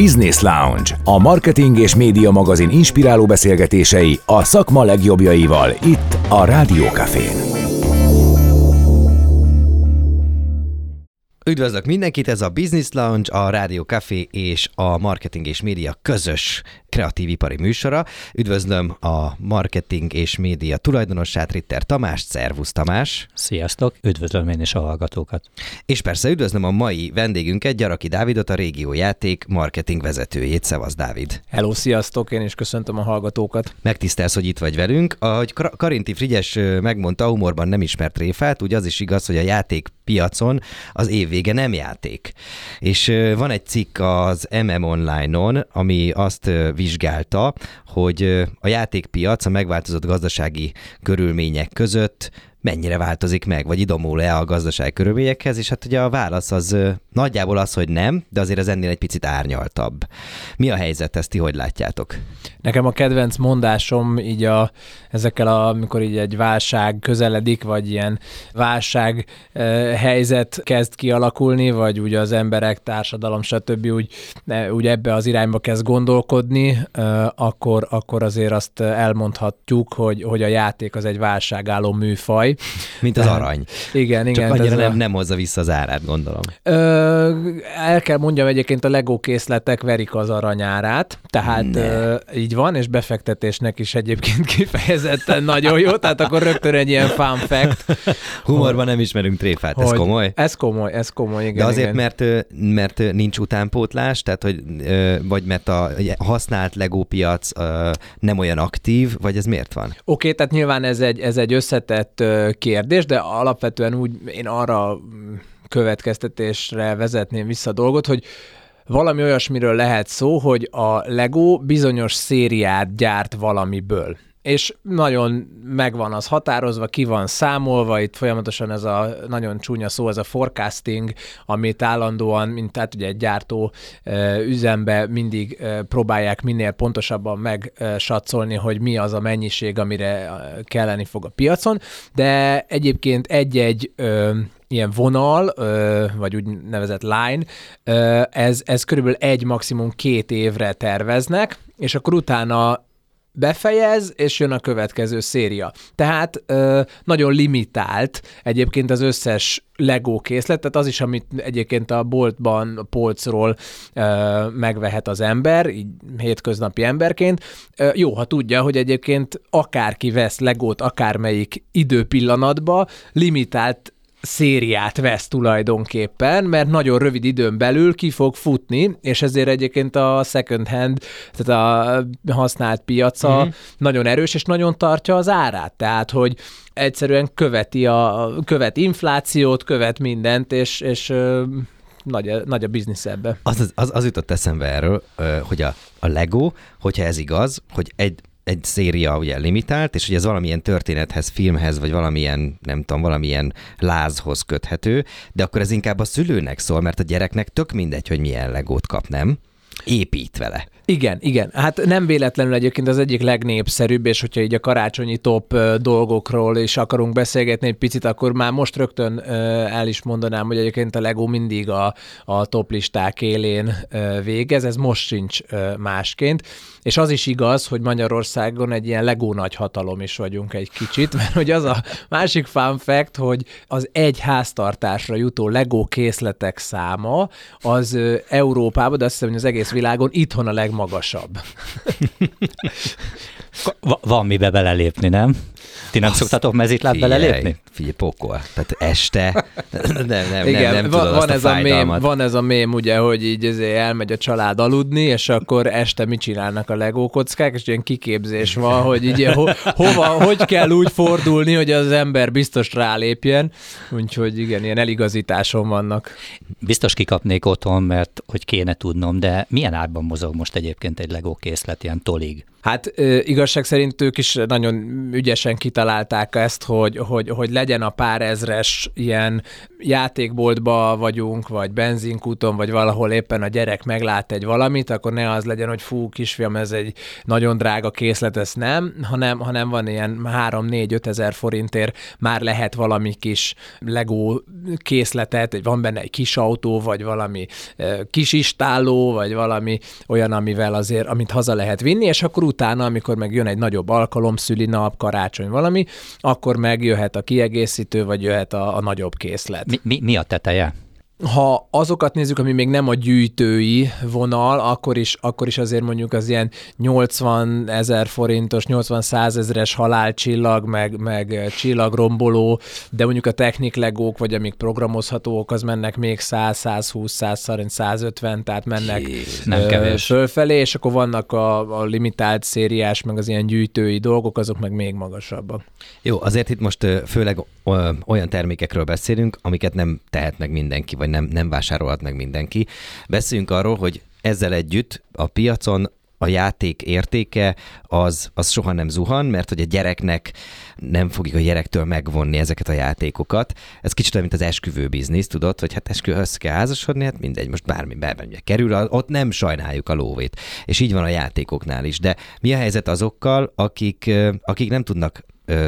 Business Lounge, a marketing és média magazin inspiráló beszélgetései a szakma legjobbjaival itt a Rádió Üdvözlök mindenkit, ez a Business Lounge, a Rádió Café és a Marketing és Média közös kreatív ipari műsora. Üdvözlöm a marketing és média tulajdonossát, Ritter Tamás. Szervusz Tamás! Sziasztok! Üdvözlöm én is a hallgatókat! És persze üdvözlöm a mai vendégünket, Gyaraki Dávidot, a régió játék marketing vezetőjét. Szevasz Dávid! Hello, sziasztok! Én is köszöntöm a hallgatókat. Megtisztelsz, hogy itt vagy velünk. Ahogy Karinti Frigyes megmondta, humorban nem ismert tréfát, úgy az is igaz, hogy a játék piacon az év vége nem játék. És van egy cikk az MM Online-on, ami azt vizsgálta, hogy a játékpiac a megváltozott gazdasági körülmények között mennyire változik meg, vagy idomul-e a gazdasági körülményekhez, és hát ugye a válasz az nagyjából az, hogy nem, de azért az ennél egy picit árnyaltabb. Mi a helyzet, ezt ti hogy látjátok? Nekem a kedvenc mondásom így a, ezekkel, a, amikor így egy válság közeledik, vagy ilyen válság e, helyzet kezd kialakulni, vagy úgy az emberek, társadalom, stb. úgy, úgy ebbe az irányba kezd gondolkodni, e, akkor, akkor azért azt elmondhatjuk, hogy, hogy a játék az egy válságálló műfaj. Mint az arany. Igen, igen. Csak annyira nem, a... nem hozza vissza az árát, gondolom. Ö, el kell mondjam egyébként a Lego készletek verik az aranyárát, tehát ö, így így van, és befektetésnek is egyébként kifejezetten nagyon jó, tehát akkor rögtön egy ilyen fun fact. Humorban nem ismerünk tréfát, ez komoly? Ez komoly, ez komoly, igen. De azért, igen. Mert, mert nincs utánpótlás, tehát hogy vagy mert a használt Lego piac nem olyan aktív, vagy ez miért van? Oké, okay, tehát nyilván ez egy, ez egy összetett kérdés, de alapvetően úgy én arra következtetésre vezetném vissza a dolgot, hogy valami olyasmiről lehet szó, hogy a Lego bizonyos szériát gyárt valamiből és nagyon megvan az határozva, ki van számolva, itt folyamatosan ez a nagyon csúnya szó, ez a forecasting, amit állandóan, mint tehát ugye egy gyártó üzembe mindig próbálják minél pontosabban megsatszolni, hogy mi az a mennyiség, amire kelleni fog a piacon, de egyébként egy-egy ilyen vonal, vagy úgy nevezett line, ez, ez körülbelül egy, maximum két évre terveznek, és akkor utána befejez, és jön a következő széria. Tehát ö, nagyon limitált egyébként az összes Lego készlet, tehát az is, amit egyébként a boltban, a polcról ö, megvehet az ember, így hétköznapi emberként. Ö, jó, ha tudja, hogy egyébként akárki vesz Legót akármelyik időpillanatba, limitált szériát vesz tulajdonképpen, mert nagyon rövid időn belül ki fog futni, és ezért egyébként a second hand, tehát a használt piaca uh-huh. nagyon erős, és nagyon tartja az árát. Tehát, hogy egyszerűen követi a, követ inflációt, követ mindent, és, és nagy, a, nagy a biznisz ebbe. Az, az, az, az jutott eszembe erről, hogy a, a Lego, hogyha ez igaz, hogy egy egy széria ugye limitált, és hogy ez valamilyen történethez, filmhez, vagy valamilyen, nem tudom, valamilyen lázhoz köthető, de akkor ez inkább a szülőnek szól, mert a gyereknek tök mindegy, hogy milyen legót kap, nem? Épít vele. Igen, igen. Hát nem véletlenül egyébként az egyik legnépszerűbb, és hogyha így a karácsonyi top dolgokról is akarunk beszélgetni egy picit, akkor már most rögtön el is mondanám, hogy egyébként a Lego mindig a, a top listák élén végez, ez most sincs másként. És az is igaz, hogy Magyarországon egy ilyen Lego nagy hatalom is vagyunk egy kicsit, mert hogy az a másik fun fact, hogy az egy háztartásra jutó Lego készletek száma az Európában, de azt hiszem, hogy az egész világon itthon a legmagasabb magasabb. Van mibe belelépni, nem? Ti nem Azt szoktatok mezitláb belelépni? Figyelj, pokol. Tehát este, nem, nem, Igen, nem, nem van, van, ez a mém, van ez a mém, ugye, hogy így ezért elmegy a család aludni, és akkor este mit csinálnak a legó kockák, és ilyen kiképzés van, hogy így ho, hova, hogy kell úgy fordulni, hogy az ember biztos rálépjen. Úgyhogy igen, ilyen eligazításon vannak. Biztos kikapnék otthon, mert hogy kéne tudnom, de milyen árban mozog most egyébként egy legó készlet ilyen tolig? Hát igazság szerint ők is nagyon ügyesen kitalálják, kitalálták ezt, hogy, hogy, hogy legyen a pár ezres ilyen játékboltba vagyunk, vagy benzinkúton, vagy valahol éppen a gyerek meglát egy valamit, akkor ne az legyen, hogy fú, kisfiam, ez egy nagyon drága készlet, ez nem, hanem, hanem van ilyen 3-4-5 ezer forintért már lehet valami kis Lego készletet, van benne egy kis autó, vagy valami kis istálló, vagy valami olyan, amivel azért, amit haza lehet vinni, és akkor utána, amikor meg jön egy nagyobb alkalom, szülinap, karácsony, valami, akkor megjöhet a kiegészítő, vagy jöhet a, a nagyobb készlet. Mi, mi, mi a teteje? Ha azokat nézzük, ami még nem a gyűjtői vonal, akkor is, akkor is azért mondjuk az ilyen 80 ezer forintos, 80 százezres halálcsillag, meg, meg csillagromboló, de mondjuk a technik legók, vagy amik programozhatók, az mennek még 100, 120, 130, 150, tehát mennek Jézus, nem kevés. fölfelé, és akkor vannak a, a limitált szériás, meg az ilyen gyűjtői dolgok, azok meg még magasabbak. Jó, azért itt most főleg olyan termékekről beszélünk, amiket nem tehet meg mindenki, vagy nem, nem vásárolhat meg mindenki. Beszéljünk arról, hogy ezzel együtt a piacon a játék értéke az, az soha nem zuhan, mert hogy a gyereknek nem fogjuk a gyerektől megvonni ezeket a játékokat. Ez kicsit olyan, mint az esküvő biznisz, tudod, hogy hát esküvőhöz kell házasodni, hát mindegy, most bármi bármi kerül, ott nem sajnáljuk a lóvét. És így van a játékoknál is. De mi a helyzet azokkal, akik, akik nem tudnak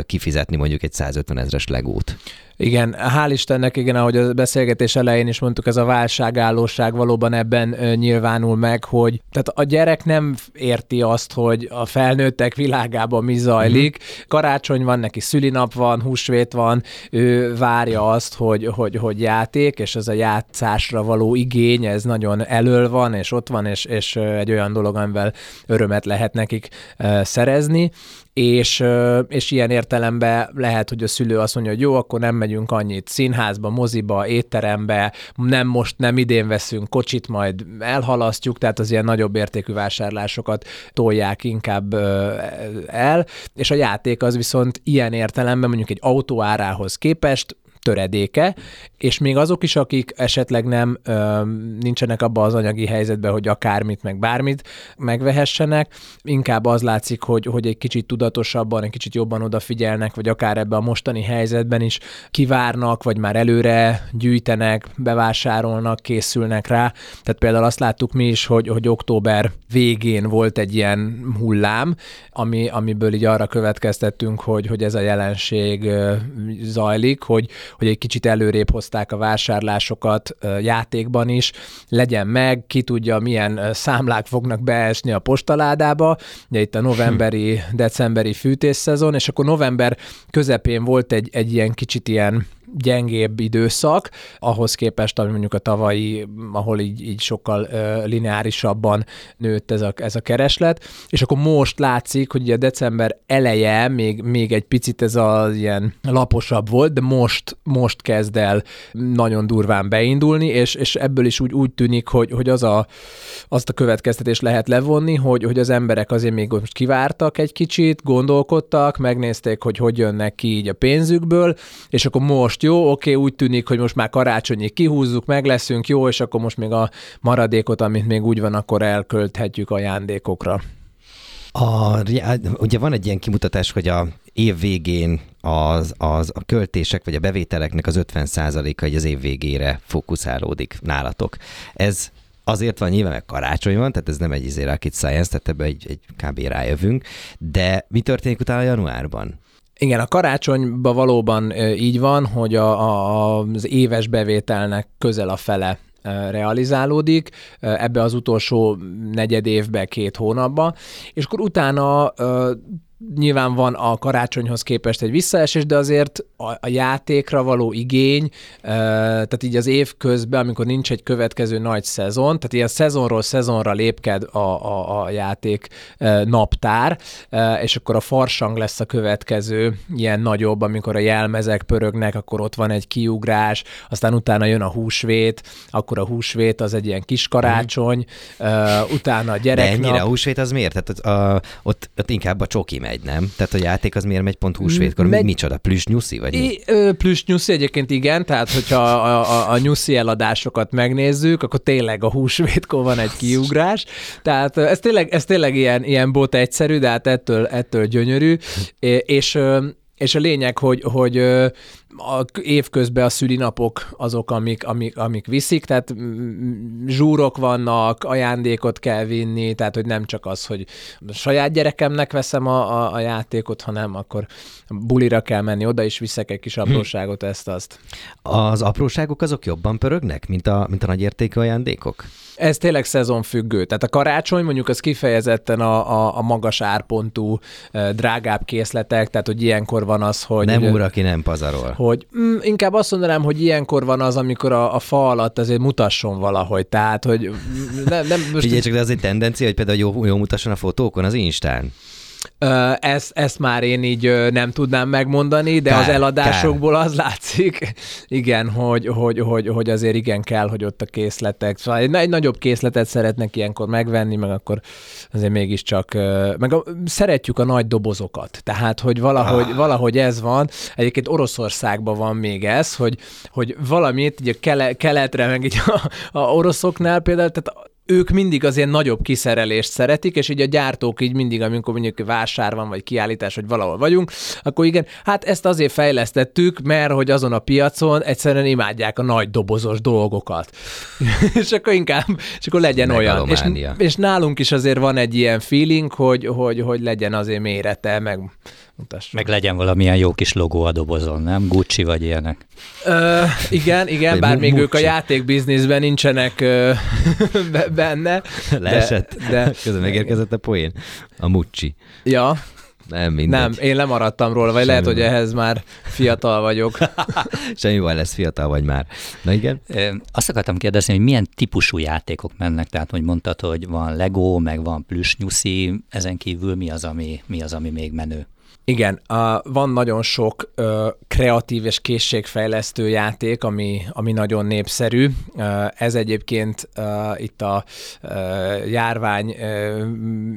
kifizetni mondjuk egy 150 ezres legót. Igen, hál' Istennek, igen, ahogy a beszélgetés elején is mondtuk, ez a válságállóság valóban ebben nyilvánul meg, hogy tehát a gyerek nem érti azt, hogy a felnőttek világában mi zajlik. Mm-hmm. Karácsony van, neki szülinap van, húsvét van, ő várja azt, hogy, hogy, hogy játék, és ez a játszásra való igény, ez nagyon elől van, és ott van, és, és egy olyan dolog, amivel örömet lehet nekik szerezni és, és ilyen értelemben lehet, hogy a szülő azt mondja, hogy jó, akkor nem megyünk annyit színházba, moziba, étterembe, nem most, nem idén veszünk kocsit, majd elhalasztjuk, tehát az ilyen nagyobb értékű vásárlásokat tolják inkább el, és a játék az viszont ilyen értelemben mondjuk egy autó árához képest töredéke, és még azok is, akik esetleg nem ö, nincsenek abban az anyagi helyzetben, hogy akármit, meg bármit megvehessenek, inkább az látszik, hogy, hogy egy kicsit tudatosabban, egy kicsit jobban odafigyelnek, vagy akár ebbe a mostani helyzetben is kivárnak, vagy már előre gyűjtenek, bevásárolnak, készülnek rá. Tehát például azt láttuk mi is, hogy, hogy október végén volt egy ilyen hullám, ami, amiből így arra következtettünk, hogy, hogy ez a jelenség zajlik, hogy, hogy egy kicsit előrébb hozták a vásárlásokat játékban is, legyen meg, ki tudja, milyen számlák fognak beesni a postaládába, ugye itt a novemberi, decemberi fűtésszezon, és akkor november közepén volt egy, egy ilyen kicsit ilyen gyengébb időszak, ahhoz képest, ami mondjuk a tavalyi, ahol így, így sokkal lineárisabban nőtt ez a, ez a kereslet, és akkor most látszik, hogy a december eleje még, még egy picit ez az ilyen laposabb volt, de most, most kezd el nagyon durván beindulni, és, és ebből is úgy, úgy tűnik, hogy, hogy az a, azt a következtetés lehet levonni, hogy, hogy az emberek azért még most kivártak egy kicsit, gondolkodtak, megnézték, hogy hogy jönnek ki így a pénzükből, és akkor most jó, oké, úgy tűnik, hogy most már karácsonyig kihúzzuk, meg leszünk, jó, és akkor most még a maradékot, amit még úgy van, akkor elkölthetjük ajándékokra. A, ugye van egy ilyen kimutatás, hogy a év végén az, az a költések vagy a bevételeknek az 50%-a az év végére fókuszálódik nálatok. Ez azért van nyilván, mert karácsony van, tehát ez nem egy izé rocket science, tehát ebbe egy, egy kb. rájövünk, de mi történik utána januárban? Igen, a karácsonyban valóban így van, hogy a, a, az éves bevételnek közel a fele realizálódik ebbe az utolsó negyed évbe, két hónapba, és akkor utána nyilván van a karácsonyhoz képest egy visszaesés, de azért a, a játékra való igény, tehát így az év közben, amikor nincs egy következő nagy szezon, tehát ilyen szezonról szezonra lépked a, a, a játék naptár, és akkor a farsang lesz a következő ilyen nagyobb, amikor a jelmezek pörögnek, akkor ott van egy kiugrás, aztán utána jön a húsvét, akkor a húsvét az egy ilyen kis karácsony, utána a gyereknap. De ennyire a húsvét az miért? Tehát ott, a, ott, ott inkább a csoki megy megy, nem? Tehát a játék az miért megy pont húsvétkor? Megy... Micsoda? Plüss nyuszi? Vagy mi? Plüss nyuszi egyébként igen, tehát hogyha a, a, a nyuszi eladásokat megnézzük, akkor tényleg a húsvétkor van egy kiugrás. Tehát ez tényleg, ez tényleg ilyen, ilyen bot egyszerű, de hát ettől, ettől gyönyörű. És és a lényeg, hogy, hogy ö, a évközben a szülinapok azok, amik, amik, amik viszik, tehát zsúrok vannak, ajándékot kell vinni, tehát hogy nem csak az, hogy saját gyerekemnek veszem a, a, a játékot, hanem akkor bulira kell menni, oda is viszek egy kis apróságot, ezt-azt. Az apróságok azok jobban pörögnek, mint a, mint a nagyértékű ajándékok? Ez tényleg szezonfüggő. Tehát a karácsony mondjuk az kifejezetten a, a, a magas árpontú, drágább készletek, tehát hogy ilyenkor van az, hogy... Nem úr, aki nem pazarol. Hogy mm, inkább azt mondanám, hogy ilyenkor van az, amikor a, a fa alatt azért mutasson valahogy, tehát, hogy mm, nem, nem most Figyelj csak, de az egy tendencia, hogy például jó, jó mutasson a fotókon az Instán. Ezt, ezt már én így nem tudnám megmondani, de Kár, az eladásokból az látszik, igen, hogy, hogy, hogy, hogy azért igen kell, hogy ott a készletek, szóval egy, egy nagyobb készletet szeretnek ilyenkor megvenni, meg akkor azért mégiscsak, meg a, szeretjük a nagy dobozokat, tehát, hogy valahogy, ah. valahogy ez van, egyébként Oroszországban van még ez, hogy, hogy valamit így a kele, keletre, meg így a, a oroszoknál például, tehát ők mindig az ilyen nagyobb kiszerelést szeretik, és így a gyártók így mindig, amikor mondjuk vásár van, vagy kiállítás, vagy valahol vagyunk, akkor igen, hát ezt azért fejlesztettük, mert hogy azon a piacon egyszerűen imádják a nagy dobozos dolgokat. és akkor inkább, és akkor legyen olyan. És, és nálunk is azért van egy ilyen feeling, hogy, hogy, hogy legyen azért mérete, meg mutass. Meg legyen valamilyen jó kis logó a dobozon, nem? Gucci vagy ilyenek. Ö, igen, igen, bár még ők a játékbizniszben nincsenek ö, be- benne. Leesett. De, de Közben megérkezett a poén. A mucsi. ja, Nem, mindegy. nem, én lemaradtam róla, vagy Semmi lehet, hogy baj. ehhez már fiatal vagyok. Semmi baj lesz, fiatal vagy már. Na igen? Azt akartam kérdezni, hogy milyen típusú játékok mennek, tehát hogy mondtad, hogy van Lego, meg van plüsnyuszi, ezen kívül mi az, ami, mi az, ami még menő? Igen, a, van nagyon sok ö, kreatív és készségfejlesztő játék, ami, ami nagyon népszerű. Ö, ez egyébként ö, itt a ö, járvány ö,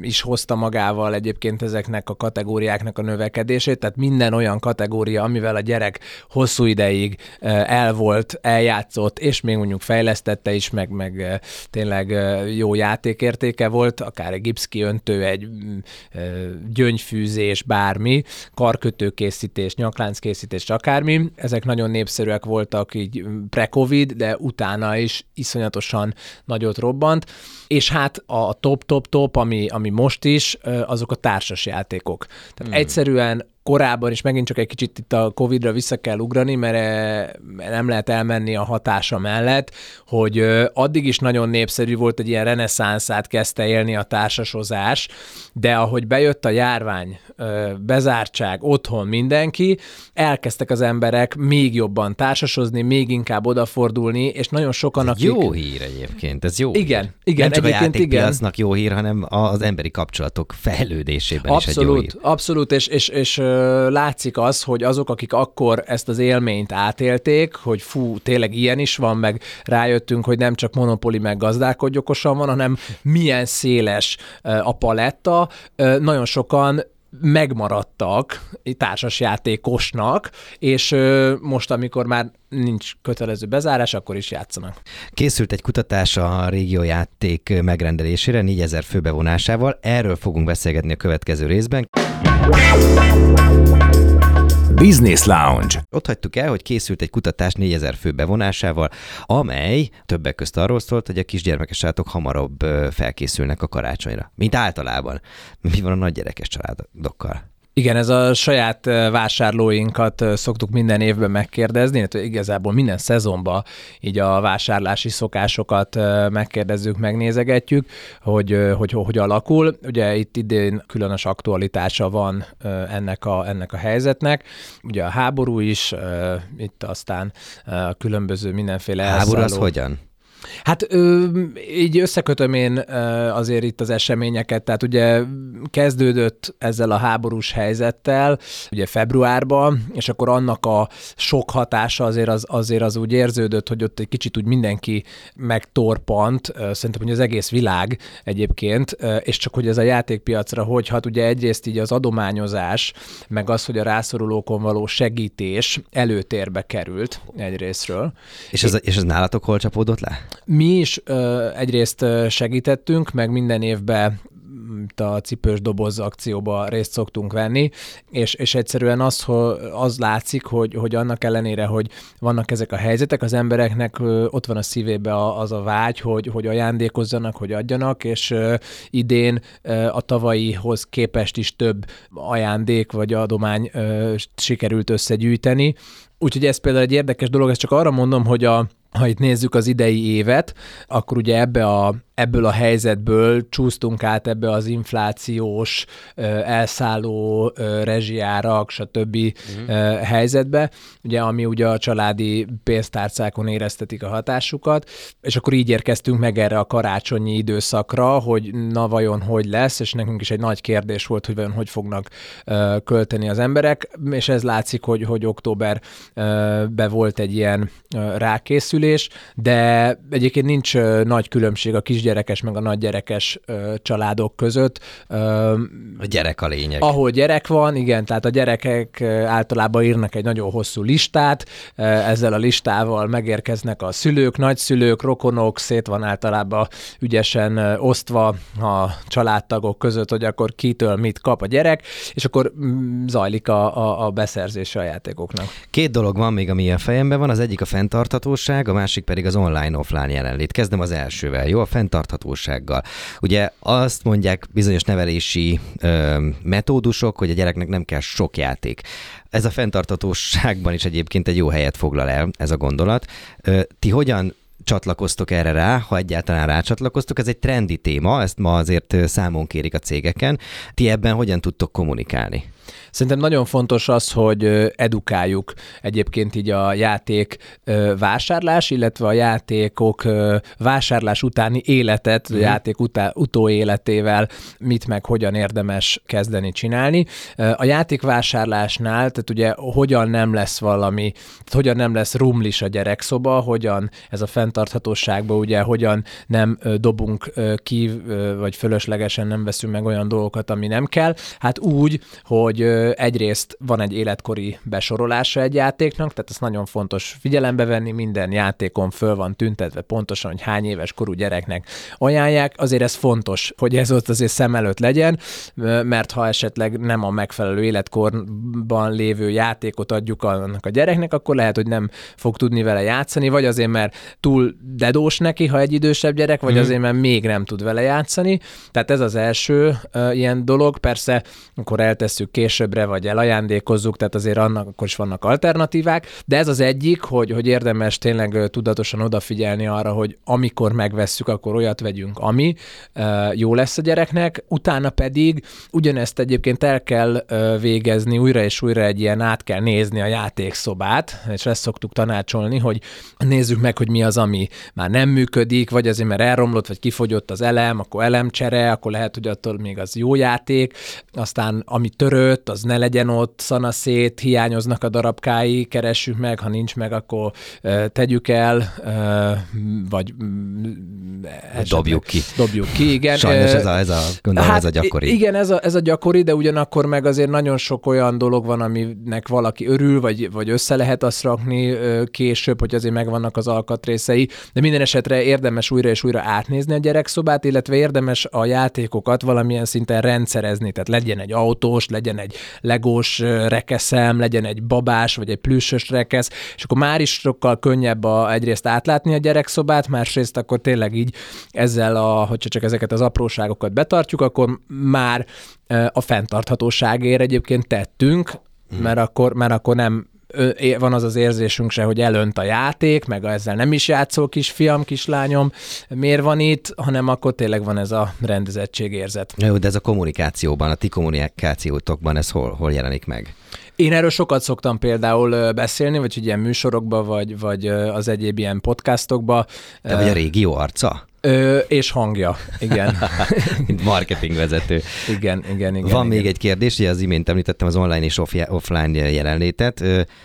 is hozta magával egyébként ezeknek a kategóriáknak a növekedését, tehát minden olyan kategória, amivel a gyerek hosszú ideig ö, el volt, eljátszott, és még mondjuk fejlesztette is, meg, meg tényleg jó játékértéke volt, akár egy gipszkiöntő, egy mm, ö, gyöngyfűzés, bármi, karkötőkészítés, nyaklánckkészítés, akármi. Ezek nagyon népszerűek voltak így pre-covid, de utána is iszonyatosan nagyot robbant. És hát a top-top-top, ami, ami most is, azok a társas játékok. Tehát hmm. egyszerűen korábban is megint csak egy kicsit itt a Covid-ra vissza kell ugrani, mert eh, nem lehet elmenni a hatása mellett, hogy addig is nagyon népszerű volt, egy ilyen reneszánszát kezdte élni a társasozás, de ahogy bejött a járvány, bezártság, otthon mindenki, elkezdtek az emberek még jobban társasozni, még inkább odafordulni, és nagyon sokan, akik... jó hír egyébként, ez jó Igen, hír. igen, Nem csak a egyébként igen. játékpiacnak jó hír, hanem az emberi kapcsolatok fejlődésében is egy jó Abszolút, hír. abszolút, és, és, és látszik az, hogy azok, akik akkor ezt az élményt átélték, hogy fú, tényleg ilyen is van, meg rájöttünk, hogy nem csak monopoli meg gazdálkodj okosan van, hanem milyen széles a paletta, nagyon sokan megmaradtak társasjátékosnak, és most, amikor már nincs kötelező bezárás, akkor is játszanak. Készült egy kutatás a régiójáték megrendelésére 4000 fő bevonásával. Erről fogunk beszélgetni a következő részben. Business Lounge. Ott hagytuk el, hogy készült egy kutatás 4000 fő bevonásával, amely többek közt arról szólt, hogy a kisgyermekes családok hamarabb felkészülnek a karácsonyra, mint általában. Mi van a nagygyerekes családokkal? Igen, ez a saját vásárlóinkat szoktuk minden évben megkérdezni, illetve igazából minden szezonban így a vásárlási szokásokat megkérdezzük, megnézegetjük, hogy, hogy hogy alakul. Ugye itt idén különös aktualitása van ennek a, ennek a helyzetnek. Ugye a háború is, itt aztán a különböző mindenféle Háború az elszálló- hogyan? Hát ö, így összekötöm én ö, azért itt az eseményeket, tehát ugye kezdődött ezzel a háborús helyzettel, ugye februárban, és akkor annak a sok hatása azért az, azért az úgy érződött, hogy ott egy kicsit úgy mindenki megtorpant, szerintem, hogy az egész világ egyébként, és csak hogy ez a játékpiacra hogy hat, ugye egyrészt így az adományozás, meg az, hogy a rászorulókon való segítés előtérbe került egyrésztről. És ez, és ez nálatok hol csapódott le? Mi is ö, egyrészt segítettünk, meg minden évben a cipős doboz akcióba részt szoktunk venni, és, és egyszerűen az, hogy az látszik, hogy, hogy annak ellenére, hogy vannak ezek a helyzetek, az embereknek ott van a szívébe az a vágy, hogy, hogy ajándékozzanak, hogy adjanak, és idén a tavalyihoz képest is több ajándék vagy adomány sikerült összegyűjteni. Úgyhogy ez például egy érdekes dolog, ezt csak arra mondom, hogy a, ha itt nézzük az idei évet, akkor ugye ebbe a ebből a helyzetből csúsztunk át ebbe az inflációs, elszálló rezsiárak, stb. Uh-huh. helyzetbe, ugye, ami ugye a családi pénztárcákon éreztetik a hatásukat, és akkor így érkeztünk meg erre a karácsonyi időszakra, hogy na vajon hogy lesz, és nekünk is egy nagy kérdés volt, hogy vajon hogy fognak költeni az emberek, és ez látszik, hogy, hogy októberben volt egy ilyen rákészülés, de egyébként nincs nagy különbség a kis kisgyerekes meg a nagygyerekes családok között. A gyerek a lényeg. Ahol gyerek van, igen, tehát a gyerekek általában írnak egy nagyon hosszú listát, ezzel a listával megérkeznek a szülők, nagyszülők, rokonok, szét van általában ügyesen osztva a családtagok között, hogy akkor kitől mit kap a gyerek, és akkor mm, zajlik a, a, a beszerzése a játékoknak. Két dolog van még, ami a fejemben van, az egyik a fenntarthatóság, a másik pedig az online-offline jelenlét. Kezdem az elsővel, jó? A fent fenntarthatósággal. Ugye azt mondják bizonyos nevelési ö, metódusok, hogy a gyereknek nem kell sok játék. Ez a fenntarthatóságban is egyébként egy jó helyet foglal el, ez a gondolat. Ö, ti hogyan csatlakoztok erre rá, ha egyáltalán rácsatlakoztok. Ez egy trendi téma, ezt ma azért számon kérik a cégeken. Ti ebben hogyan tudtok kommunikálni? Szerintem nagyon fontos az, hogy edukáljuk egyébként így a játék vásárlás, illetve a játékok vásárlás utáni életet, mm. a mhm. játék utá, utóéletével mit meg hogyan érdemes kezdeni csinálni. A játékvásárlásnál, tehát ugye hogyan nem lesz valami, tehát hogyan nem lesz rumlis a gyerekszoba, hogyan ez a fenntarthatóságban ugye hogyan nem dobunk ki, vagy fölöslegesen nem veszünk meg olyan dolgokat, ami nem kell. Hát úgy, hogy egyrészt van egy életkori besorolása egy játéknak, tehát ez nagyon fontos figyelembe venni, minden játékon föl van tüntetve pontosan, hogy hány éves korú gyereknek ajánlják. Azért ez fontos, hogy ez ott azért szem előtt legyen, mert ha esetleg nem a megfelelő életkorban lévő játékot adjuk annak a gyereknek, akkor lehet, hogy nem fog tudni vele játszani, vagy azért, mert túl dedós neki, ha egy idősebb gyerek, vagy mm. azért, mert még nem tud vele játszani. Tehát ez az első uh, ilyen dolog. Persze, akkor eltesszük később későbbre, vagy elajándékozzuk, tehát azért annak akkor is vannak alternatívák, de ez az egyik, hogy, hogy érdemes tényleg tudatosan odafigyelni arra, hogy amikor megvesszük, akkor olyat vegyünk, ami jó lesz a gyereknek, utána pedig ugyanezt egyébként el kell végezni újra és újra egy ilyen át kell nézni a játékszobát, és ezt szoktuk tanácsolni, hogy nézzük meg, hogy mi az, ami már nem működik, vagy azért, mert elromlott, vagy kifogyott az elem, akkor elemcsere, akkor lehet, hogy attól még az jó játék, aztán ami törött, az ne legyen ott, szanaszét, hiányoznak a darabkái, keressük meg, ha nincs meg, akkor tegyük el, vagy esetleg, dobjuk ki. Dobjuk ki, igen. Sajnos ez a, ez a, gondolom, hát, ez a gyakori. Igen, ez a, ez a gyakori, de ugyanakkor meg azért nagyon sok olyan dolog van, aminek valaki örül, vagy, vagy össze lehet azt rakni később, hogy azért megvannak az alkatrészei, de minden esetre érdemes újra és újra átnézni a gyerekszobát, illetve érdemes a játékokat valamilyen szinten rendszerezni, tehát legyen egy autós, legyen egy legós rekeszem, legyen egy babás, vagy egy plüssös rekesz, és akkor már is sokkal könnyebb a, egyrészt átlátni a gyerekszobát, másrészt akkor tényleg így ezzel, a, hogyha csak ezeket az apróságokat betartjuk, akkor már a fenntarthatóságért egyébként tettünk, hmm. mert akkor, mert akkor nem van az az érzésünk se, hogy elönt a játék, meg ezzel nem is játszol kisfiam, kislányom, miért van itt, hanem akkor tényleg van ez a rendezettségérzet. Jó, de ez a kommunikációban, a ti kommunikációtokban ez hol, hol jelenik meg? Én erről sokat szoktam például beszélni, vagy ilyen műsorokba, vagy, vagy az egyéb ilyen podcastokba. Te vagy a régió arca? Ö, és hangja, igen. Mint marketingvezető. igen, igen, igen. Van igen. még egy kérdés, ugye az imént említettem az online és offline jelenlétet.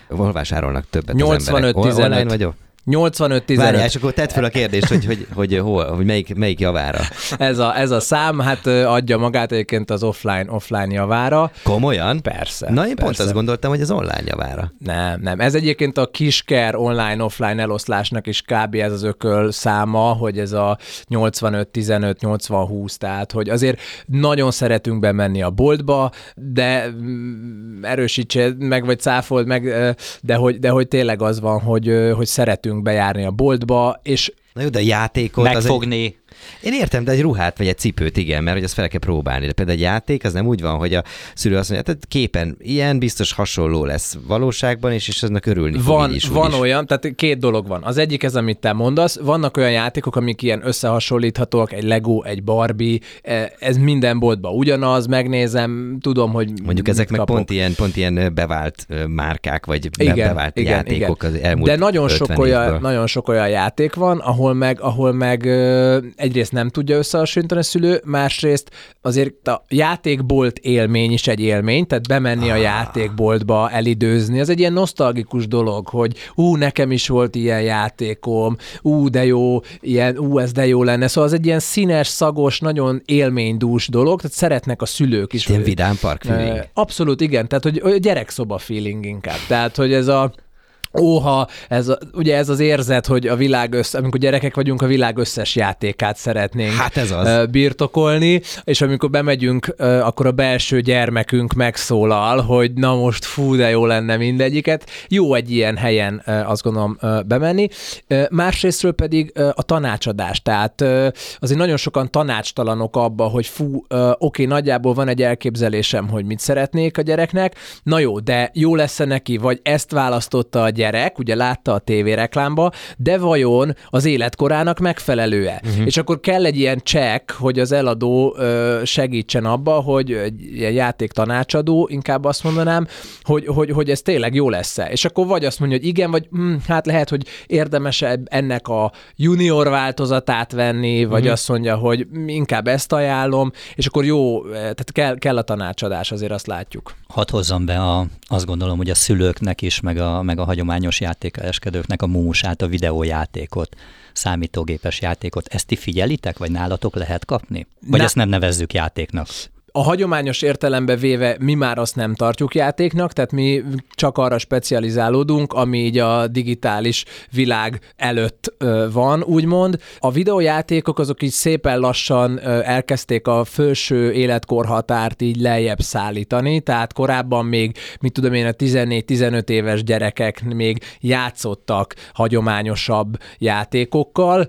Hol vásárolnak többet 85 az emberek? 15. Online vagy 85-15. Várjál, és akkor tedd fel a kérdést, hogy, hogy, hogy, hol, hogy melyik, melyik javára. Ez a, ez a szám, hát adja magát egyébként az offline, offline javára. Komolyan? Persze. Na, én pont persze. azt gondoltam, hogy az online javára. Nem, nem. Ez egyébként a kisker online-offline eloszlásnak is kb. ez az ököl száma, hogy ez a 85-15-80-20, tehát hogy azért nagyon szeretünk bemenni a boltba, de mm, erősítse meg, vagy cáfold meg, de hogy, de hogy tényleg az van, hogy, hogy szeretünk bejárni a boltba, és Na jó, de a játékot... az egy- Megfogni, Én értem, de egy ruhát vagy egy cipőt, igen, mert hogy azt fel kell próbálni. De például egy játék, az nem úgy van, hogy a szülő azt mondja, tehát képen ilyen biztos hasonló lesz valóságban, és, és aznak örülni fog Van, így is, van olyan, tehát két dolog van. Az egyik ez, amit te mondasz, vannak olyan játékok, amik ilyen összehasonlíthatóak, egy Lego, egy Barbie, eh, ez minden boltban ugyanaz, megnézem, tudom, hogy Mondjuk ezek meg kapok. pont ilyen, pont ilyen bevált márkák, vagy Igen, bevált igen, játékok igen. az elmúlt De nagyon 50 sok, olyan, nagyon sok olyan játék van, ahol meg, ahol meg ö, egyrészt nem tudja összehasonlítani a szülő, másrészt azért a játékbolt élmény is egy élmény, tehát bemenni Ah. a játékboltba, elidőzni, az egy ilyen nosztalgikus dolog, hogy ú, nekem is volt ilyen játékom, ú, de jó, ilyen, ú, ez de jó lenne. Szóval az egy ilyen színes, szagos, nagyon élménydús dolog, tehát szeretnek a szülők is. Ilyen vidám park feeling. Abszolút, igen. Tehát, hogy hogy gyerekszoba feeling inkább. Tehát, hogy ez a Óha, ez a, ugye ez az érzet, hogy a világ össze, amikor gyerekek vagyunk, a világ összes játékát szeretnénk Hát ez az. birtokolni, és amikor bemegyünk, akkor a belső gyermekünk megszólal, hogy na most fú, de jó lenne mindegyiket. Jó egy ilyen helyen azt gondolom bemenni. Másrésztről pedig a tanácsadás. Tehát azért nagyon sokan tanácstalanok abba, hogy fú, oké, nagyjából van egy elképzelésem, hogy mit szeretnék a gyereknek, na jó, de jó lesz-e neki, vagy ezt választotta a gyerek, ugye látta a tévéreklámba, de vajon az életkorának megfelelő-e? Uh-huh. És akkor kell egy ilyen check, hogy az eladó ö, segítsen abba, hogy egy ilyen játék tanácsadó, inkább azt mondanám, hogy, hogy, hogy ez tényleg jó lesz-e. És akkor vagy azt mondja, hogy igen, vagy hm, hát lehet, hogy érdemes ennek a junior változatát venni, vagy uh-huh. azt mondja, hogy inkább ezt ajánlom, és akkor jó, eh, tehát kell, kell a tanácsadás, azért azt látjuk. Hadd hozzam be, a, azt gondolom, hogy a szülőknek is, meg a, meg a hagyományos játékereskedőknek a múmusát, a videójátékot, számítógépes játékot. Ezt ti figyelitek, vagy nálatok lehet kapni? Vagy Na- ezt nem nevezzük játéknak? A hagyományos értelembe véve mi már azt nem tartjuk játéknak, tehát mi csak arra specializálódunk, ami így a digitális világ előtt van, úgymond. A videójátékok azok így szépen lassan elkezdték a felső életkorhatárt így lejjebb szállítani, tehát korábban még, mit tudom én, a 14-15 éves gyerekek még játszottak hagyományosabb játékokkal,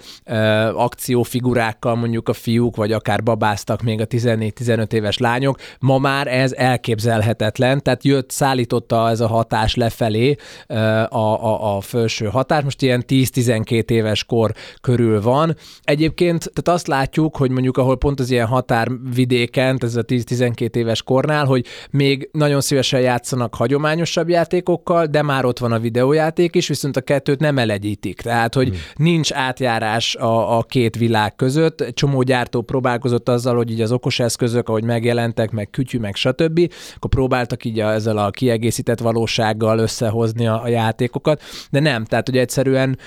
akciófigurákkal mondjuk a fiúk, vagy akár babáztak még a 14-15 éves lányok. Ma már ez elképzelhetetlen, tehát jött, szállította ez a hatás lefelé a, a, a felső hatás, most ilyen 10-12 éves kor körül van. Egyébként tehát azt látjuk, hogy mondjuk ahol pont az ilyen határvidéken, ez a 10-12 éves kornál, hogy még nagyon szívesen játszanak hagyományosabb játékokkal, de már ott van a videójáték is, viszont a kettőt nem elegyítik. Tehát, hogy hmm. nincs átjárás a, a két világ között. Csomó gyártó próbálkozott azzal, hogy így az okos eszközök, ahogy megjelentek, meg kütyű, meg stb., akkor próbáltak így a, ezzel a kiegészített valósággal összehozni a, a játékokat, de nem, tehát hogy egyszerűen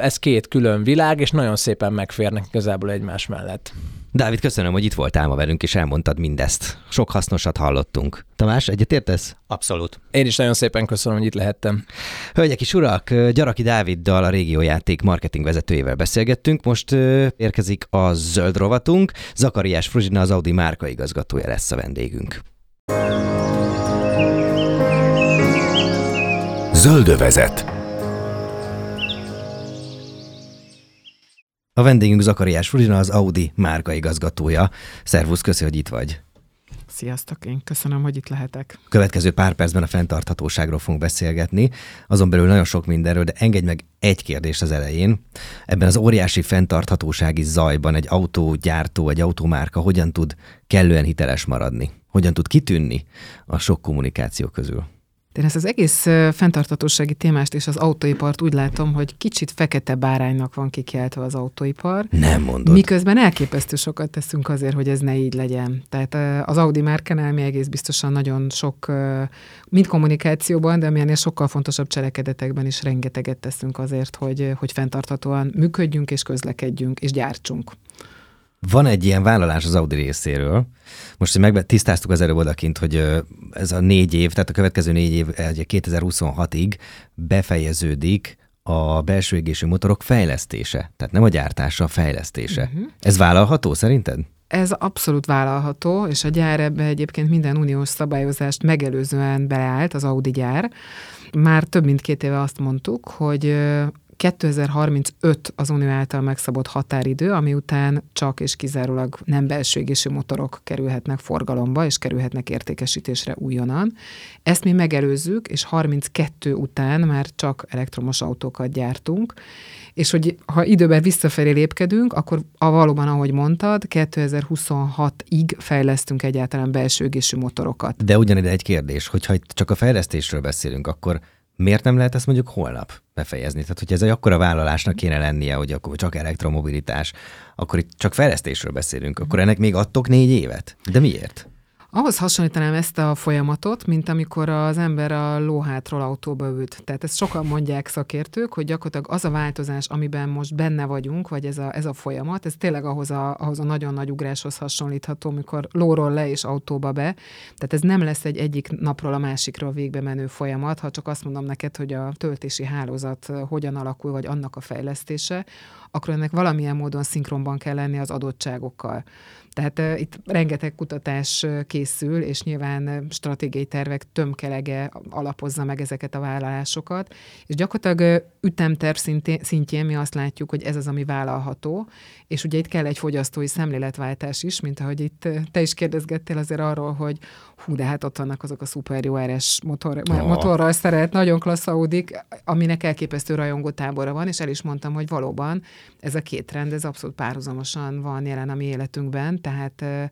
ez két külön világ, és nagyon szépen megférnek igazából egymás mellett. Dávid, köszönöm, hogy itt voltál ma velünk, és elmondtad mindezt. Sok hasznosat hallottunk. Tamás, egyetértesz? Abszolút. Én is nagyon szépen köszönöm, hogy itt lehettem. Hölgyek és urak, Gyaraki Dáviddal, a régiójáték marketing vezetőjével beszélgettünk. Most érkezik a zöld rovatunk. Zakariás Fruzsina, az Audi márkaigazgatója lesz a vendégünk. Zöldövezet. A vendégünk Zakariás Fruzsina, az Audi márkaigazgatója. Szervusz, köszi, hogy itt vagy. Sziasztok, én köszönöm, hogy itt lehetek. Következő pár percben a fenntarthatóságról fogunk beszélgetni, azon belül nagyon sok mindenről, de engedj meg egy kérdést az elején. Ebben az óriási fenntarthatósági zajban egy autógyártó, egy automárka hogyan tud kellően hiteles maradni? Hogyan tud kitűnni a sok kommunikáció közül? Én ezt az egész fenntartatósági témást és az autóipart úgy látom, hogy kicsit fekete báránynak van kikeltve az autóipar. Nem mondod. Miközben elképesztő sokat teszünk azért, hogy ez ne így legyen. Tehát az Audi márkánál mi egész biztosan nagyon sok, mind kommunikációban, de amilyen sokkal fontosabb cselekedetekben is rengeteget teszünk azért, hogy, hogy fenntarthatóan működjünk és közlekedjünk és gyártsunk. Van egy ilyen vállalás az Audi részéről. Most, hogy meg tisztáztuk az előbb odakint, hogy ez a négy év, tehát a következő négy év 2026-ig befejeződik a belső égésű motorok fejlesztése. Tehát nem a gyártása, a fejlesztése. Uh-huh. Ez vállalható szerinted? Ez abszolút vállalható, és a gyár ebbe egyébként minden uniós szabályozást megelőzően beleállt, az Audi gyár. Már több mint két éve azt mondtuk, hogy 2035 az Unió által megszabott határidő, ami után csak és kizárólag nem belső égésű motorok kerülhetnek forgalomba, és kerülhetnek értékesítésre újonnan. Ezt mi megelőzzük, és 32 után már csak elektromos autókat gyártunk, és hogy ha időben visszafelé lépkedünk, akkor a valóban, ahogy mondtad, 2026-ig fejlesztünk egyáltalán belső égésű motorokat. De ugyanide egy kérdés, hogyha csak a fejlesztésről beszélünk, akkor miért nem lehet ezt mondjuk holnap befejezni? Tehát, hogy ez egy akkora vállalásnak kéne lennie, hogy akkor csak elektromobilitás, akkor itt csak fejlesztésről beszélünk, akkor ennek még adtok négy évet? De miért? Ahhoz hasonlítanám ezt a folyamatot, mint amikor az ember a lóhátról autóba ült. Tehát ezt sokan mondják szakértők, hogy gyakorlatilag az a változás, amiben most benne vagyunk, vagy ez a, ez a folyamat, ez tényleg ahhoz a, ahhoz a nagyon nagy ugráshoz hasonlítható, amikor lóról le és autóba be. Tehát ez nem lesz egy egyik napról a másikra végbe menő folyamat, ha csak azt mondom neked, hogy a töltési hálózat hogyan alakul, vagy annak a fejlesztése, akkor ennek valamilyen módon szinkronban kell lenni az adottságokkal. Tehát uh, itt rengeteg kutatás készül, és nyilván stratégiai tervek tömkelege alapozza meg ezeket a vállalásokat, és gyakorlatilag uh, ütemterv szintén, szintjén mi azt látjuk, hogy ez az, ami vállalható, és ugye itt kell egy fogyasztói szemléletváltás is, mint ahogy itt te is kérdezgettél azért arról, hogy hú, de hát ott vannak azok a szuper jó RS motor, oh. motorral szeret, nagyon klassz Audik, aminek elképesztő rajongó tábora van, és el is mondtam, hogy valóban ez a két trend, ez abszolút párhuzamosan van jelen a mi életünkben, tehát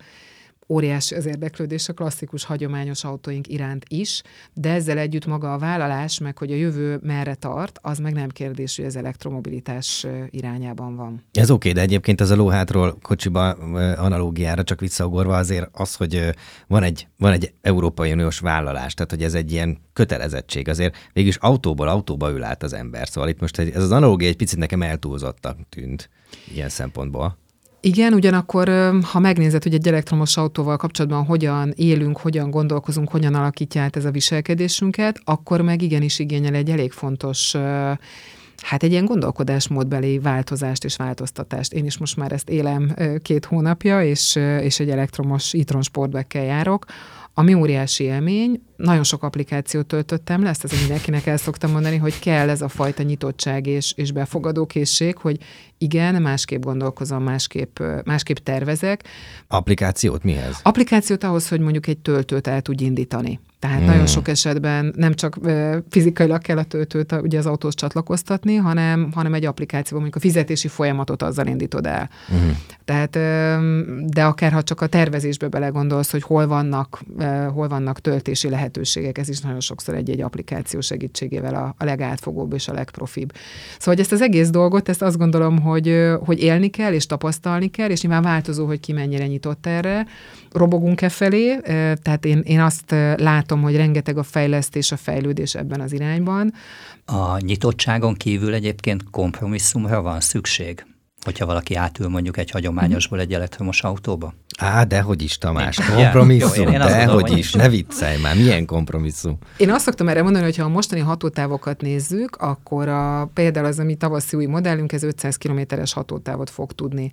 óriási az érdeklődés a klasszikus, hagyományos autóink iránt is, de ezzel együtt maga a vállalás, meg hogy a jövő merre tart, az meg nem kérdés, hogy az elektromobilitás irányában van. Ez oké, okay, de egyébként ez a lóhátról kocsiba analógiára csak visszaugorva azért az, hogy van egy, van egy Európai Uniós vállalás, tehát hogy ez egy ilyen kötelezettség, azért végülis autóból autóba ül át az ember, szóval itt most ez az analógia egy picit nekem eltúlzottak tűnt ilyen szempontból. Igen, ugyanakkor, ha megnézed, hogy egy elektromos autóval kapcsolatban hogyan élünk, hogyan gondolkozunk, hogyan alakítja át ez a viselkedésünket, akkor meg igenis igényel egy elég fontos hát egy ilyen gondolkodásmódbeli változást és változtatást. Én is most már ezt élem két hónapja, és, és egy elektromos e-tron sportbekkel járok, ami óriási élmény, nagyon sok applikációt töltöttem le, ezt azért mindenkinek el szoktam mondani, hogy kell ez a fajta nyitottság és, és befogadókészség, hogy igen, másképp gondolkozom, másképp, másképp tervezek. Applikációt mihez? Applikációt ahhoz, hogy mondjuk egy töltőt el tudj indítani. Tehát hmm. nagyon sok esetben nem csak fizikailag kell a töltőt ugye az autós csatlakoztatni, hanem, hanem egy applikációban mondjuk a fizetési folyamatot azzal indítod el. Hmm. Tehát, de akár ha csak a tervezésbe belegondolsz, hogy hol vannak, hol vannak töltési lehetőségek, ez is nagyon sokszor egy-egy applikáció segítségével a, a legátfogóbb és a legprofibb. Szóval, hogy ezt az egész dolgot, ezt azt gondolom, hogy, hogy élni kell, és tapasztalni kell, és nyilván változó, hogy ki mennyire nyitott erre. Robogunk-e felé, tehát én, én azt látom, hogy rengeteg a fejlesztés, a fejlődés ebben az irányban. A nyitottságon kívül egyébként kompromisszumra van szükség? hogyha valaki átül mondjuk egy hagyományosból egy elektromos autóba? Á, dehogy is, Tamás. Kompromisszum, Jó, dehogy is. Ne viccelj már, milyen kompromisszum? Én azt szoktam erre mondani, hogy ha a mostani hatótávokat nézzük, akkor a, például az, ami tavaszi új modellünk, ez 500 kilométeres hatótávot fog tudni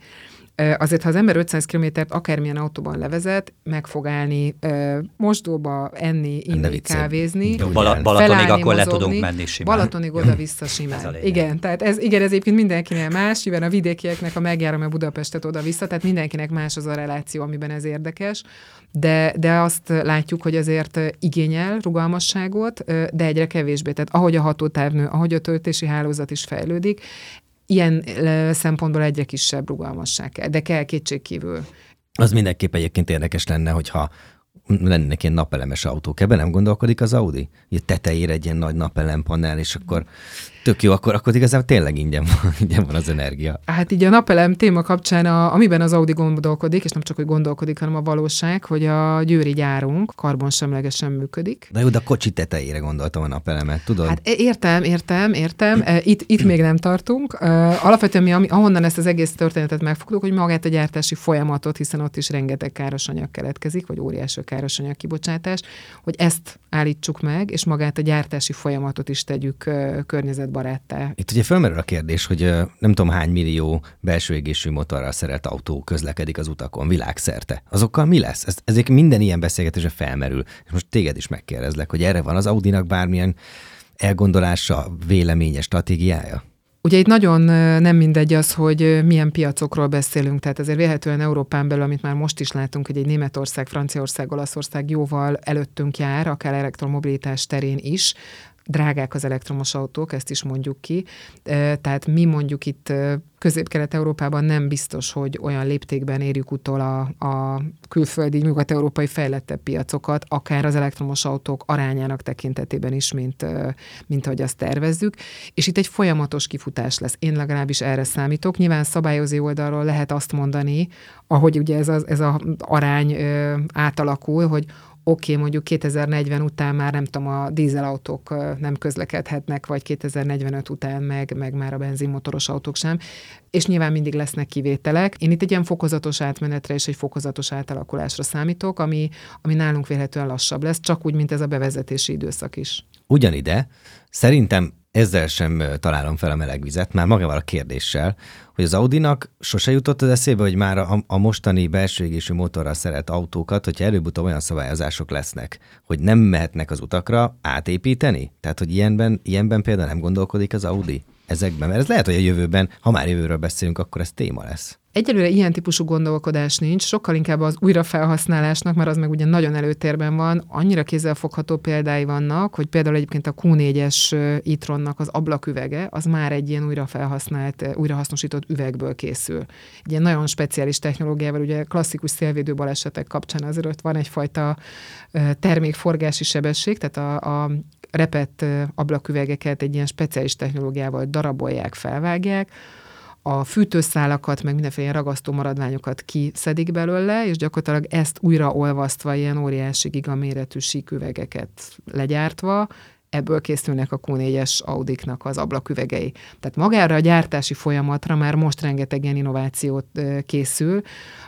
Azért, ha az ember 500 kilométert akármilyen autóban levezet, meg fog állni mosdóba, enni, inni, kávézni. Jó, Bal- Balatonig akkor le tudunk menni simán. Balatonig oda-vissza simán. igen, tehát ez, igen, ez egyébként mindenkinél más, mivel a vidékieknek a megjárom a Budapestet oda-vissza, tehát mindenkinek más az a reláció, amiben ez érdekes, de, de azt látjuk, hogy azért igényel rugalmasságot, de egyre kevésbé. Tehát ahogy a hatótávnő, ahogy a töltési hálózat is fejlődik, ilyen szempontból egyre kisebb rugalmasság kell, de kell kétségkívül. Az mindenképp egyébként érdekes lenne, hogyha lennének ilyen napelemes autók. Ebben nem gondolkodik az Audi? Hogy tetejére egy ilyen nagy napelempanel, és akkor tök jó, akkor, akkor igazából tényleg ingyen van, ingyen van az energia. Hát így a napelem téma kapcsán, a, amiben az Audi gondolkodik, és nem csak, hogy gondolkodik, hanem a valóság, hogy a győri gyárunk karbonsemlegesen működik. Na jó, de a kocsi tetejére gondoltam a napelemet, tudod? Hát értem, értem, értem. Itt, itt még nem tartunk. Alapvetően mi, ahonnan ezt az egész történetet megfogtuk, hogy magát a gyártási folyamatot, hiszen ott is rengeteg káros anyag keletkezik, vagy óriási káros anyag kibocsátás, hogy ezt állítsuk meg, és magát a gyártási folyamatot is tegyük környezetbaráttá. Itt ugye felmerül a kérdés, hogy nem tudom hány millió belső égésű motorral szerelt autó közlekedik az utakon világszerte. Azokkal mi lesz? Ez, ezek minden ilyen beszélgetésre felmerül. És most téged is megkérdezlek, hogy erre van az Audinak bármilyen elgondolása, véleménye, stratégiája? Ugye itt nagyon nem mindegy az, hogy milyen piacokról beszélünk, tehát azért véletlenül Európán belül, amit már most is látunk, hogy egy Németország, Franciaország, Olaszország jóval előttünk jár, akár elektromobilitás terén is, drágák az elektromos autók, ezt is mondjuk ki. Tehát mi mondjuk itt Közép-Kelet-Európában nem biztos, hogy olyan léptékben érjük utol a, a külföldi, nyugat-európai fejlettebb piacokat, akár az elektromos autók arányának tekintetében is, mint, mint ahogy azt tervezzük. És itt egy folyamatos kifutás lesz. Én legalábbis erre számítok. Nyilván szabályozó oldalról lehet azt mondani, ahogy ugye ez az ez a arány átalakul, hogy oké, okay, mondjuk 2040 után már nem tudom, a dízelautók nem közlekedhetnek, vagy 2045 után meg, meg már a benzinmotoros autók sem, és nyilván mindig lesznek kivételek. Én itt egy ilyen fokozatos átmenetre és egy fokozatos átalakulásra számítok, ami, ami nálunk vélhetően lassabb lesz, csak úgy, mint ez a bevezetési időszak is. Ugyanide, szerintem ezzel sem találom fel a meleg vizet, már magával a kérdéssel, hogy az Audinak sose jutott az eszébe, hogy már a, a mostani belső égésű motorral szeret autókat, hogyha előbb-utóbb olyan szabályozások lesznek, hogy nem mehetnek az utakra átépíteni? Tehát, hogy ilyenben, ilyenben például nem gondolkodik az Audi ezekben? Mert ez lehet, hogy a jövőben, ha már jövőről beszélünk, akkor ez téma lesz. Egyelőre ilyen típusú gondolkodás nincs, sokkal inkább az újrafelhasználásnak, mert az meg ugye nagyon előtérben van, annyira kézzelfogható példái vannak, hogy például egyébként a Q4-es e-tronnak az ablaküvege, az már egy ilyen újrafelhasznált, újrahasznosított üvegből készül. Egy ilyen nagyon speciális technológiával, ugye klasszikus szélvédő balesetek kapcsán azért ott van egyfajta termékforgási sebesség, tehát a, a repett ablaküvegeket egy ilyen speciális technológiával darabolják, felvágják, a fűtőszálakat, meg mindenféle ragasztó maradványokat kiszedik belőle, és gyakorlatilag ezt újraolvasztva ilyen óriási gigaméretű síküvegeket legyártva, ebből készülnek a Q4-es Audiknak az ablaküvegei. Tehát magára a gyártási folyamatra már most rengeteg ilyen innovációt készül.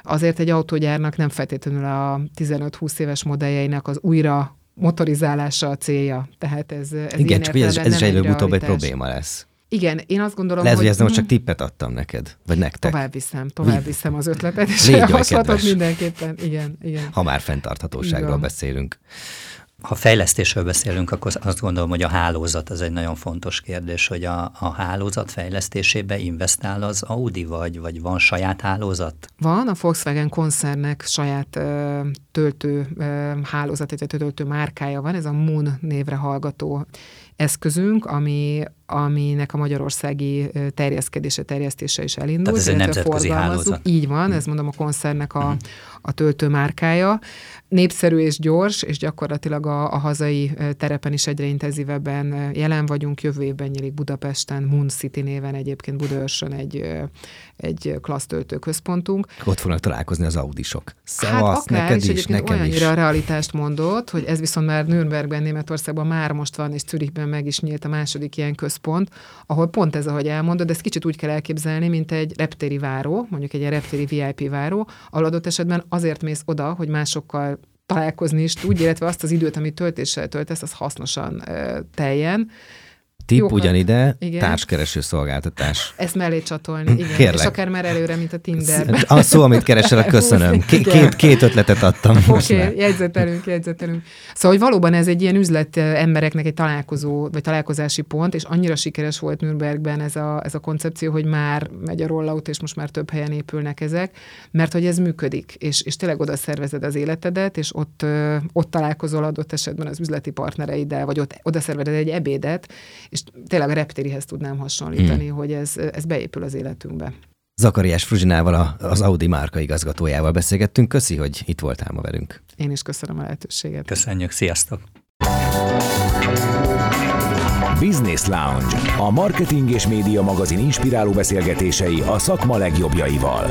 Azért egy autógyárnak nem feltétlenül a 15-20 éves modelljeinek az újra motorizálása a célja. Tehát ez, ez Igen, csak ez, ez is előbb-utóbb egy probléma lesz. Igen, én azt gondolom, Lehet, hogy, hogy ez most csak tippet adtam neked, vagy nektek. Tovább viszem, tovább viszem az ötletet, és elhozhatod mindenképpen. Igen, igen. Ha már fenntarthatóságról igen. beszélünk. Ha fejlesztésről beszélünk, akkor azt gondolom, hogy a hálózat az egy nagyon fontos kérdés, hogy a, a hálózat fejlesztésébe investál az Audi, vagy, vagy van saját hálózat? Van, a Volkswagen koncernnek saját ö, töltő ö, hálózat, egy töltő márkája van, ez a Moon névre hallgató eszközünk, ami, aminek a magyarországi terjeszkedése, terjesztése is elindult. Tehát ez egy nemzetközi hálózat. Így van, ez mondom a koncernek a, a töltő márkája. Népszerű és gyors, és gyakorlatilag a, a hazai terepen is egyre intenzívebben jelen vagyunk. Jövő évben nyílik Budapesten, Moon City néven egyébként Budaörsön egy, egy klassz töltőközpontunk. Ott fognak találkozni az audisok. Szevasz, hát akár, neked is, nekem olyannyira is. realitást mondott, hogy ez viszont már Nürnbergben, Németországban már most van, és Zürichben meg is nyílt a második ilyen központ, ahol pont ez, ahogy elmondod, ezt kicsit úgy kell elképzelni, mint egy reptéri váró, mondjuk egy reptéri VIP váró, ahol adott esetben azért mész oda, hogy másokkal találkozni is tudj, illetve azt az időt, amit töltéssel töltesz, az hasznosan teljen. Tipp Jókat. ugyanide, igen. társkereső szolgáltatás. Ezt mellé csatolni, igen. Kérlek. És akár már előre, mint a Tinder. A szó, amit keresel, köszönöm. Két, két ötletet adtam Oké, okay, jegyzetelünk, jegyzetelünk. Szóval, hogy valóban ez egy ilyen üzlet embereknek egy találkozó, vagy találkozási pont, és annyira sikeres volt Nürnbergben ez a, ez a koncepció, hogy már megy a rollout, és most már több helyen épülnek ezek, mert hogy ez működik, és, és tényleg oda szervezed az életedet, és ott, ott találkozol adott esetben az üzleti partnereiddel, vagy ott oda szervezed egy ebédet, és tényleg a reptérihez tudnám hasonlítani, hmm. hogy ez, ez beépül az életünkbe. Zakariás Fruzsinával, az Audi márka igazgatójával beszélgettünk. Köszi, hogy itt voltál ma velünk. Én is köszönöm a lehetőséget. Köszönjük, sziasztok! Business Lounge, a marketing és média magazin inspiráló beszélgetései a szakma legjobbjaival.